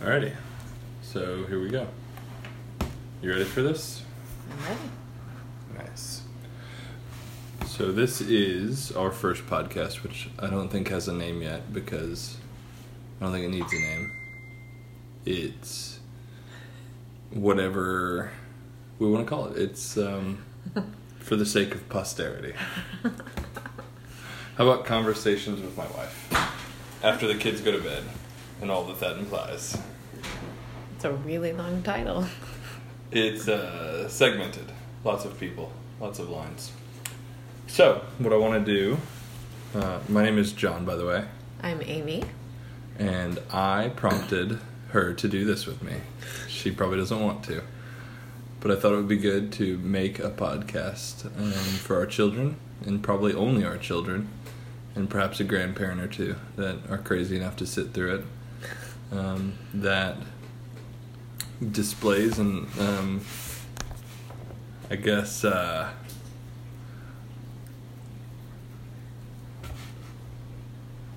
Alrighty. So here we go. You ready for this? I'm ready. Nice. So this is our first podcast, which I don't think has a name yet because I don't think it needs a name. It's whatever we want to call it. It's um, for the sake of posterity. How about conversations with my wife after the kids go to bed and all that that implies? It's a really long title. It's uh, segmented. Lots of people, lots of lines. So, what I want to do, uh, my name is John, by the way, I'm Amy. and I prompted her to do this with me. She probably doesn't want to, but I thought it would be good to make a podcast um, for our children, and probably only our children, and perhaps a grandparent or two that are crazy enough to sit through it. Um, that displays and um, I guess uh,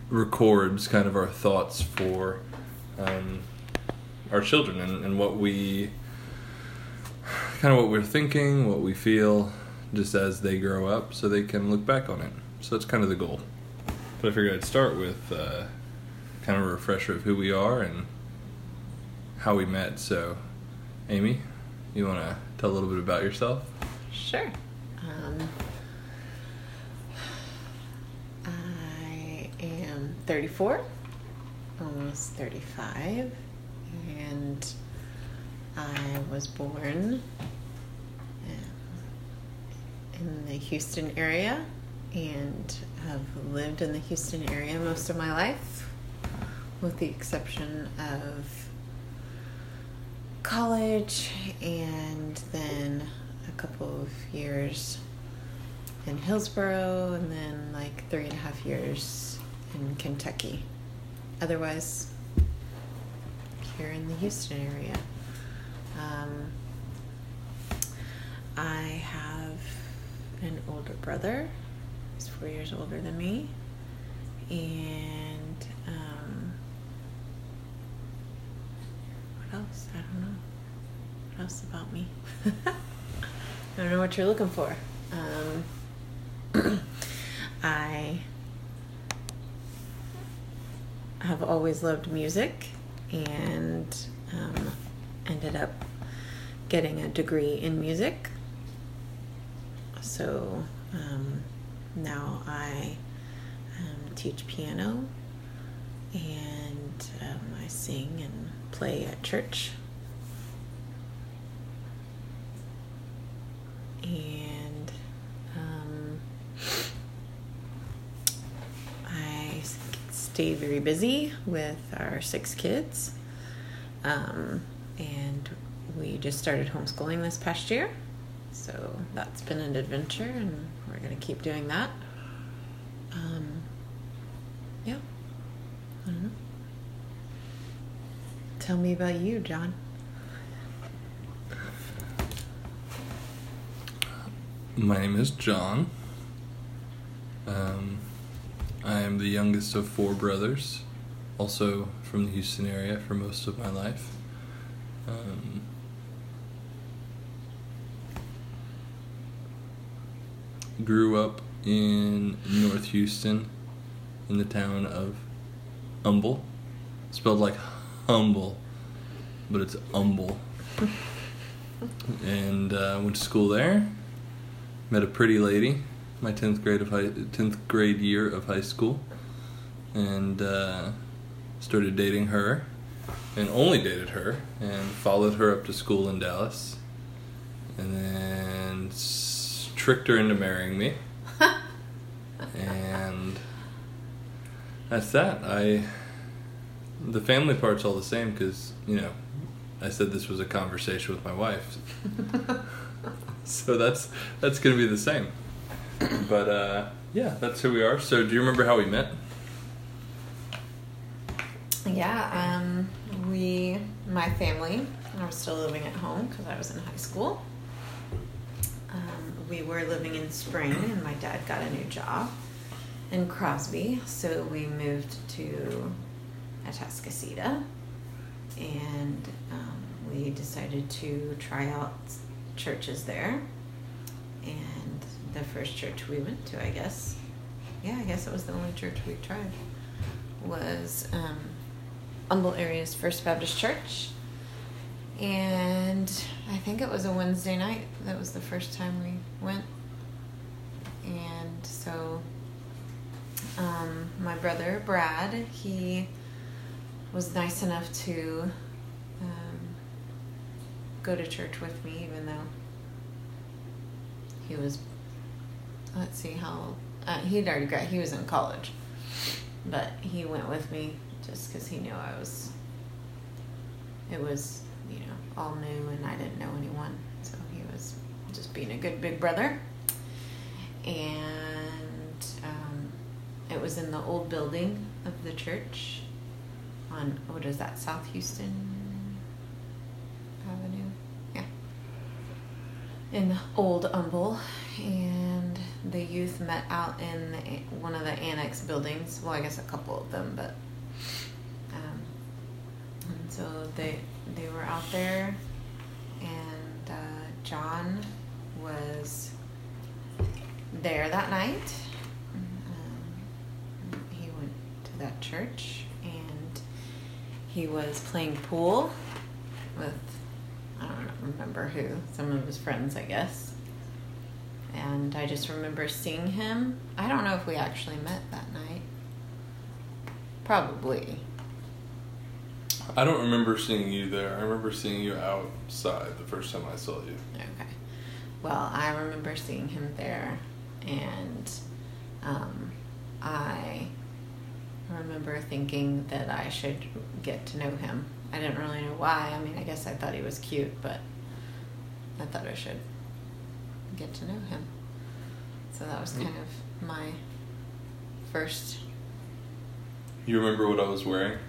records kind of our thoughts for um, our children and, and what we kind of what we're thinking, what we feel, just as they grow up, so they can look back on it. So that's kind of the goal. But I figured I'd start with uh, kind of a refresher of who we are and how we met. So, Amy, you want to tell a little bit about yourself? Sure. Um, I am 34, almost 35, and I was born um, in the Houston area and have lived in the Houston area most of my life, with the exception of college and then a couple of years in Hillsboro and then like three and a half years in Kentucky. Otherwise, here in the Houston area. Um, I have an older brother. He's four years older than me. And um, what else? I don't know. What else about me? I don't know what you're looking for. Um, I have always loved music and um, ended up getting a degree in music. So um, now I um, teach piano and um, I sing and play at church. And um, I stay very busy with our six kids. Um, and we just started homeschooling this past year. So that's been an adventure, and we're going to keep doing that. Um, yeah. I don't know. Tell me about you, John. My name is John. Um, I am the youngest of four brothers, also from the Houston area for most of my life. Um, grew up in North Houston in the town of Humble, spelled like humble, but it's Humble. and uh, went to school there met a pretty lady my 10th grade of high 10th grade year of high school and uh, started dating her and only dated her and followed her up to school in Dallas and then s- tricked her into marrying me and that's that I the family part's all the same because you know I said this was a conversation with my wife so that's that's gonna be the same. But uh, yeah, that's who we are. So do you remember how we met? Yeah, um, we, my family, I was still living at home because I was in high school. Um, we were living in Spring, and my dad got a new job in Crosby, so we moved to Atascocita. and um, we decided to try out churches there. And the first church we went to, I guess, yeah, I guess it was the only church we tried, was um, Humble Area's First Baptist Church. And I think it was a Wednesday night. That was the first time we went. And so um, my brother Brad, he was nice enough to um, go to church with me, even though he was. Let's see how uh, he'd already got. He was in college, but he went with me just because he knew I was. It was you know all new and I didn't know anyone, so he was just being a good big brother. And um, it was in the old building of the church on what is that South Houston Avenue? Yeah. In old Humble, and the youth met out in the, one of the annex buildings. Well, I guess a couple of them, but um, and so they they were out there, and uh, John was there that night. Um, he went to that church he was playing pool with I don't remember who, some of his friends, I guess. And I just remember seeing him. I don't know if we actually met that night. Probably. I don't remember seeing you there. I remember seeing you outside the first time I saw you. Okay. Well, I remember seeing him there, and um, I remember thinking that I should get to know him. I didn't really know why. I mean, I guess I thought he was cute, but I thought I should get to know him. So that was kind of my first. You remember what I was wearing?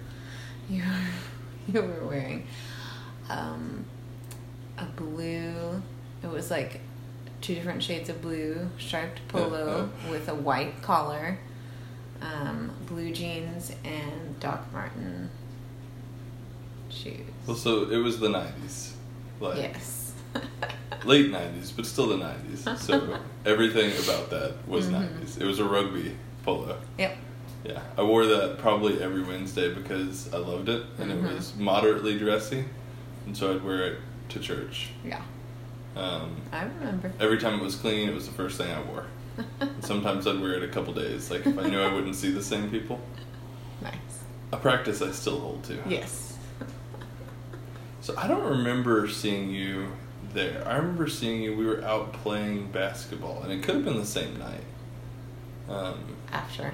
You were, you were wearing um, a blue. It was like two different shades of blue striped polo with a white collar, um, blue jeans, and Doc Martin shoes. Well, so it was the '90s, like Yes. late '90s, but still the '90s. So everything about that was Mhm. '90s. It was a rugby polo. Yep. Yeah, I wore that probably every Wednesday because I loved it, and Mhm. it was moderately dressy, and so I'd wear it to church. Yeah. Um, I remember. every time it was clean, it was the first thing I wore. And sometimes I'd wear it a couple days, like if I knew I wouldn't see the same people. nice. A practice I still hold to. Yes. So I don't remember seeing you there. I remember seeing you. We were out playing basketball, and it could have been the same night. Um, After.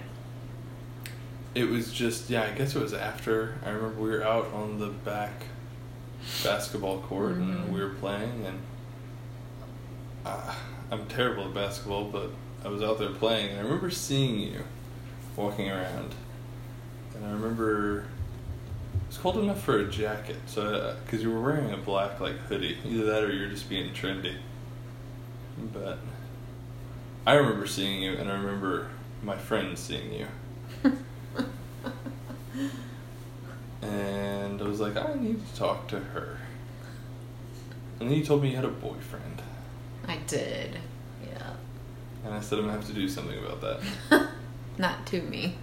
it was just yeah. I guess it was after. I remember we were out on the back basketball court, Mhm. and we were playing. And uh, I'm terrible at basketball, but I was out there playing, and I remember seeing you walking around. And I remember it was cold enough for a jacket, so because you were wearing a black like hoodie, either that or you're just being trendy. But I remember seeing you, and I remember my friends seeing you, and I was like, I need to talk to her. And then you told me you had a boyfriend, I did. Yeah. and I said I'm gonna have to do something about that. Not to me.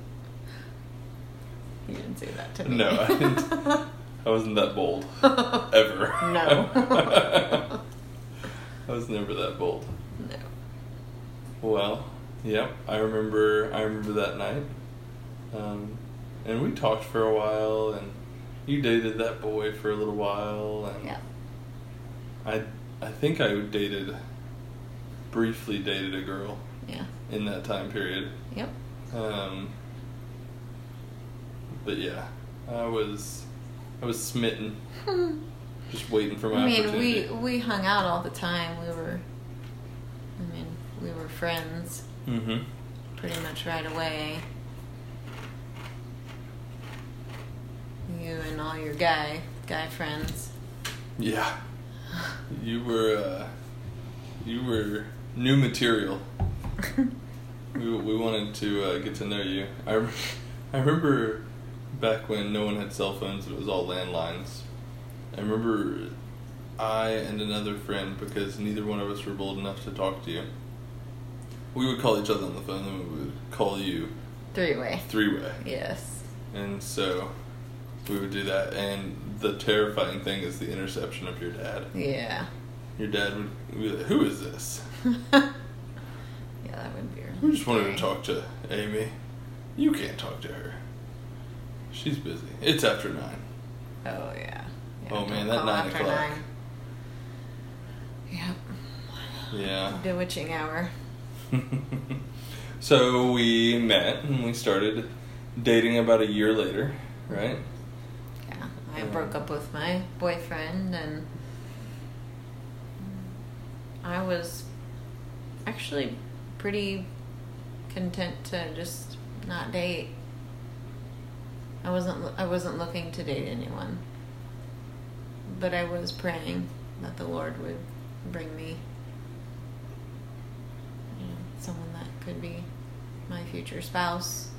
You didn't say that to me. No, I didn't. I wasn't that bold ever. No. I was never that bold. no. Well, yep. I remember. I remember that night, um, and we talked for a while, and you dated that boy for a little while, and Yeah. I, I think I dated, briefly dated a girl Yeah. in that time period. Yep. Um, but yeah, I was, I was smitten, just waiting for my I mean, we we hung out all the time. We were. I mean, we were friends Mm-hmm. pretty much right away. You and all your guy guy friends. Yeah. You were uh, you were new material. We we wanted to uh, get to know you. I I remember back when no one had cell phones and it was all landlines. I remember I and another friend, because neither one of us were bold enough to talk to you, we would call each other on the phone and we would call you Three way. three way. Yes. And so we would do that. And the terrifying thing is the interception of your dad. Yeah. Your dad would be like, Who is this? yeah, that would be. We just wanted to talk to Amy. You can't talk to her. She's busy. It's after nine. Oh yeah. yeah Oh, man, that nine after o'clock. nine. Yep. Yeah. Bewitching hour. so we met and we started dating about a year later, right? Yeah. I Yeah. broke up with my boyfriend and I was actually pretty content to just not date. I wasn't I wasn't looking to date anyone. But I was praying that the Lord would bring me you know, someone that could be my future spouse,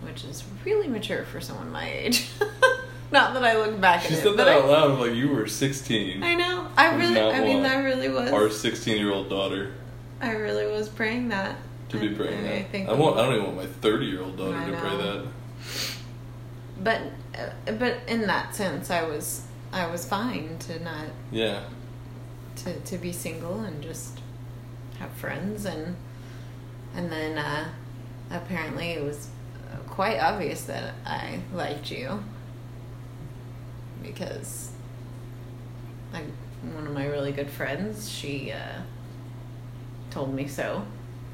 which is really mature for someone my age. Not that I look back She at it, said but that I, out loud like you were 16. I know. I really. I mean, I really was. Our 16 year old daughter I really was praying that. to be praying I that. think I, want, I don't even want my 30 year old daughter I to pray that. But, uh, but in that sense, I was, I was fine to not Yeah. to to be single and just have friends and and then uh, apparently it was quite obvious that I liked you because like one of my really good friends she uh, told me so.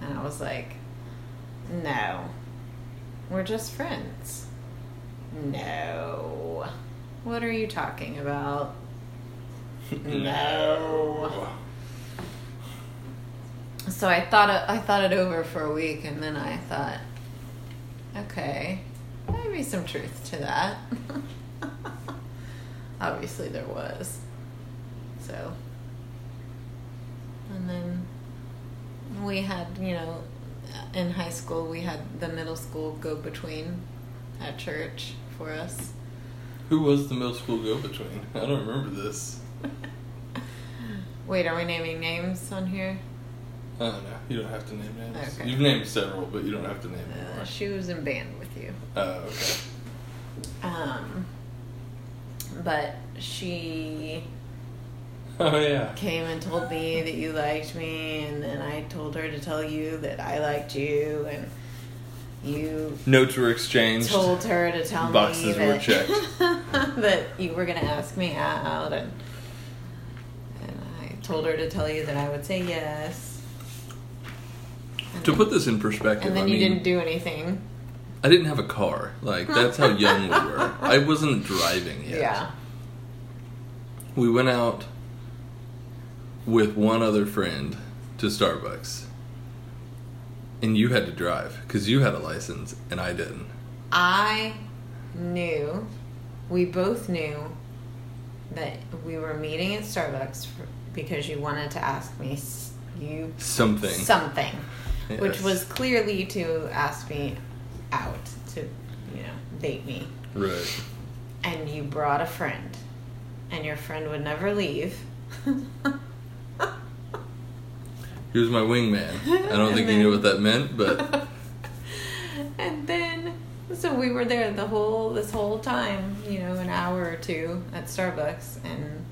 And I was like no. We're just friends. No. What are you talking about? No. So I thought it, I thought it over for a week, and then I thought, okay, maybe some truth to that. Obviously, there was. So, and then we had, you know, in high school we had the middle school go between at church for us. Who was the middle school go between? I don't remember this. Wait, are we naming names on here? I don't know. You don't have to name names. Okay. You've named several, but you don't have to name Uh, she was in band with you. Oh, okay. Um, but she Oh, yeah. came and told me that you liked me, and then I told her to tell you that I liked you, and you Notes were exchanged. told her to tell me Boxes were checked. that you were going to ask me out, and and I told her to tell you that I would say yes. And To then- put this in perspective, and then I you mean, didn't do anything. I didn't have a car. Like that's how young we were. I wasn't driving yet. Yeah. We went out with one other friend to Starbucks, and you had to drive because you had a license and I didn't. I knew, we both knew that we were meeting at Starbucks for, because you wanted to ask me you Something. something, which was clearly to ask me out to, you know, date me. right. And you brought a friend, and your friend would never leave. He was my wingman. I don't think he knew what that meant, but and then so we were there the whole this whole time you know an hour or two at starbucks and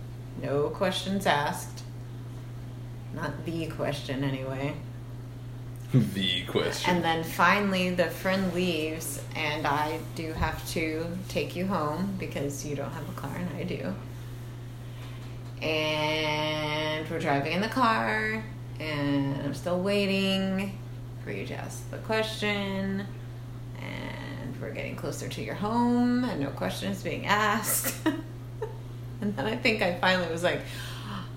no questions asked not the question anyway the question. and then finally the friend leaves and i do have to take you home because you don't have a car and i do. And we're driving in the car and i'm still waiting for you to ask the question. And we're getting closer to your home and no questions being asked. And then i think i finally was like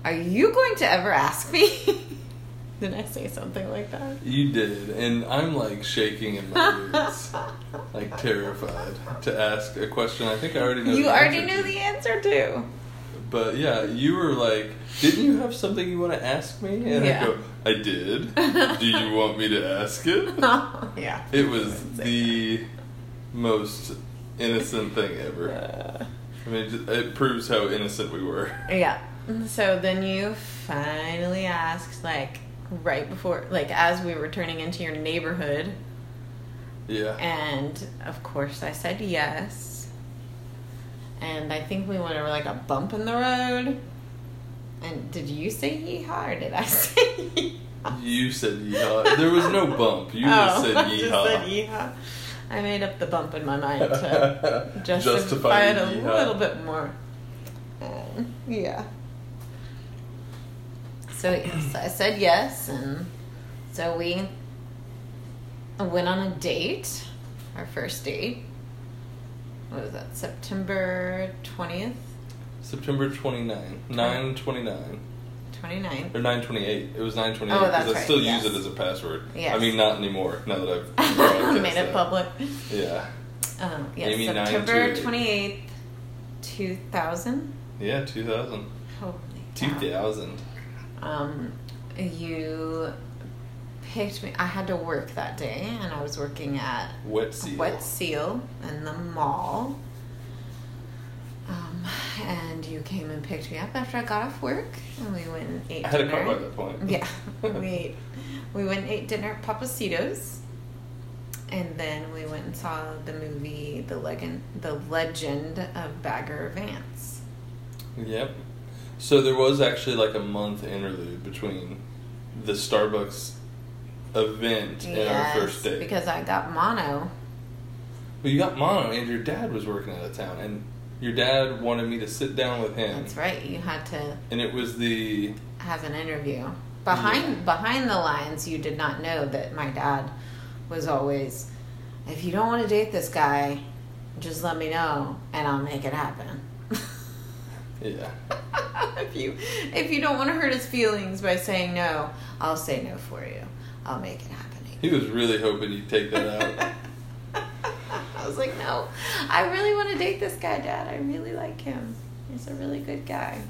are you going to ever ask me did i say something like that You did, and I'm like shaking in my boots, like terrified to ask a question. I think I already know. you already knew to. the answer too But yeah, you were like, "Didn't you have something you want to ask me?" And Yeah. I go, "I did. Do you want me to ask it?" yeah It was the most innocent thing ever. Uh, I mean, it proves how innocent we were. yeah. So then you finally asked, like, right before, like, as we were turning into your neighborhood. Yeah. And of course, I said yes. And I think we went over like a bump in the road. And did you say yeehaw or did I say yeehaw? You said yeehaw. There was no bump. You oh, just said I yeehaw. just said yeehaw. I made up the bump in my mind to justify, Justify it a yeehaw. little bit more. Um, yeah. So yes, I said yes, and so we went on a date, our first date. What was that? September twentieth, September 29. 929. 29th. Or 928. It was 928. Oh, that's right. I still yes. use it as a password. Yes. I mean, not anymore, now that I've Made it public. Yeah. Um, yes, Amy, September 928. twenty eighth, two thousand. Yeah, 2000. Holy 2000. Um, you picked me. I had to work that day, and I was working at Wet seal. Wet Seal in the mall. Um, and you came and picked me up after I got off work, and we went and ate I had a dinner. car by that point. Yeah, we ate, we went and ate dinner at Pappasitos, and then we went and saw the movie The Legend, The Legend of Bagger Vance. Yep. So there was actually like a month interlude between the Starbucks event and our first date. because I got mono. Well, you got mono, and your dad was working out of town, and your dad wanted me to sit down with him. That's right. You had to And it was the have an interview. Behind behind the lines, you did not know that my dad was always, if you don't want to date this guy, just let me know and I'll make it happen. yeah. if you if you don't want to hurt his feelings by saying no, I'll say no for you. I'll make it happen. He was really hoping you'd take that out. I was like, no, I really want to date this guy, Dad. I really like him. He's a really good guy.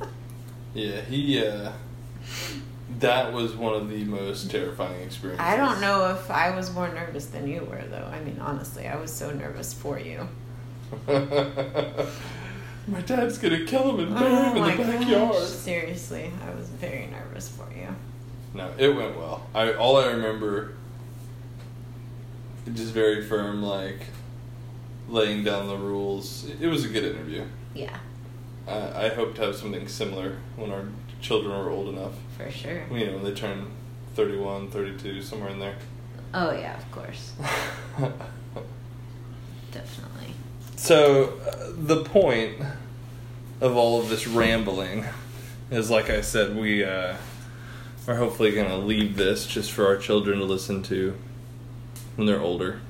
yeah, he. uh That was one of the most terrifying experiences. I don't know if I was more nervous than you were, though. I mean, honestly, I was so nervous for you. My dad's gonna kill him and oh bury Oh him in the gosh. backyard. Seriously, I was very nervous for you. No, it went well. I all I remember just very firm, like laying down the rules. It was a good interview. Yeah, I, I hope to have something similar when our children are old enough. for sure. You know, when they turn 31, 32, somewhere in there. Oh, yeah, of course. Definitely. So, uh, the point of all of this rambling is, like I said, we uh, are hopefully going to leave this just for our children to listen to when they're older.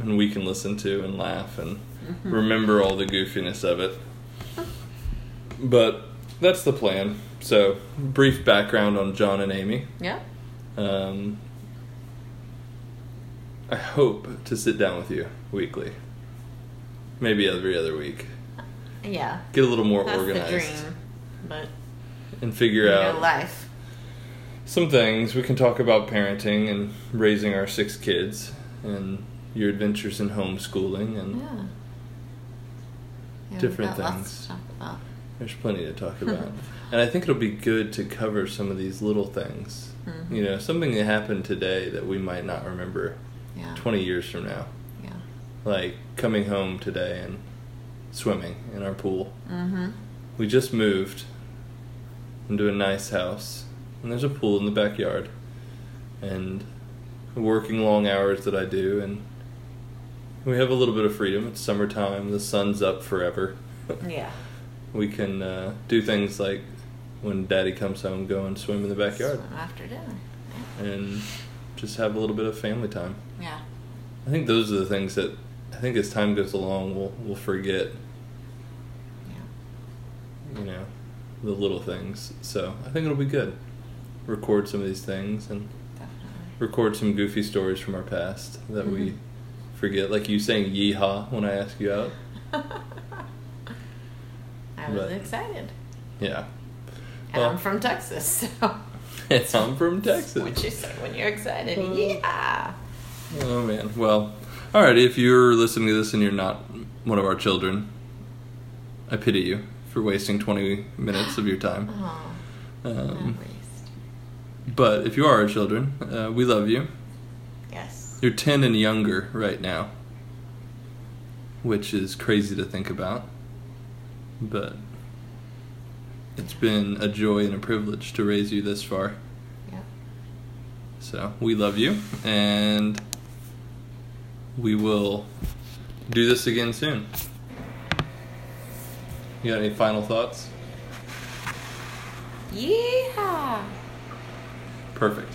And we can listen to and laugh and Mhm. remember all the goofiness of it. But that's the plan. So, brief background on John and Amy. Yeah. Um, I hope to sit down with you weekly, maybe every other week. Yeah. Get a little more That's organized the dream. But, and figure out life. some things. We can talk about parenting and raising our six kids and your adventures in homeschooling and Yeah. yeah Different things. Lots to talk about. there's plenty to talk about. and I think it'll be good to cover some of these little things. Mhm. You know, something that happened today that we might not remember Yeah. 20 years from now. Yeah. like coming home today and swimming in our pool. Mm-hmm. We just moved into a nice house, and there's a pool in the backyard, and working long hours that I do, and we have a little bit of freedom. It's summertime, the sun's up forever. Yeah. we can uh, do things like when Daddy comes home, go and swim in the backyard, Swim after dinner. and just have a little bit of family time. Yeah. I think those are the things that I think as time goes along, we'll we'll forget. Yeah. you know, the little things. So I think it'll be good. Record some of these things and Definitely. record some goofy stories from our past that we Mhm. forget. Like you saying yeehaw when I ask you out. I was But- excited. Yeah. And Well- I'm from Texas, so. I'm from Texas. What you say when you're excited? Uh, yeah. Oh man. Well, Alrighty, if you're listening to this and you're not one of our children, I pity you for wasting 20 minutes of your time. Oh, Um, waste. but if you are our children, uh, we love you. Yes. You're 10 and younger right now, which is crazy to think about. But it's been a joy and a privilege to raise you this far. Yep. So we love you, and we will do this again soon. You got any final thoughts? Yeah. Perfect.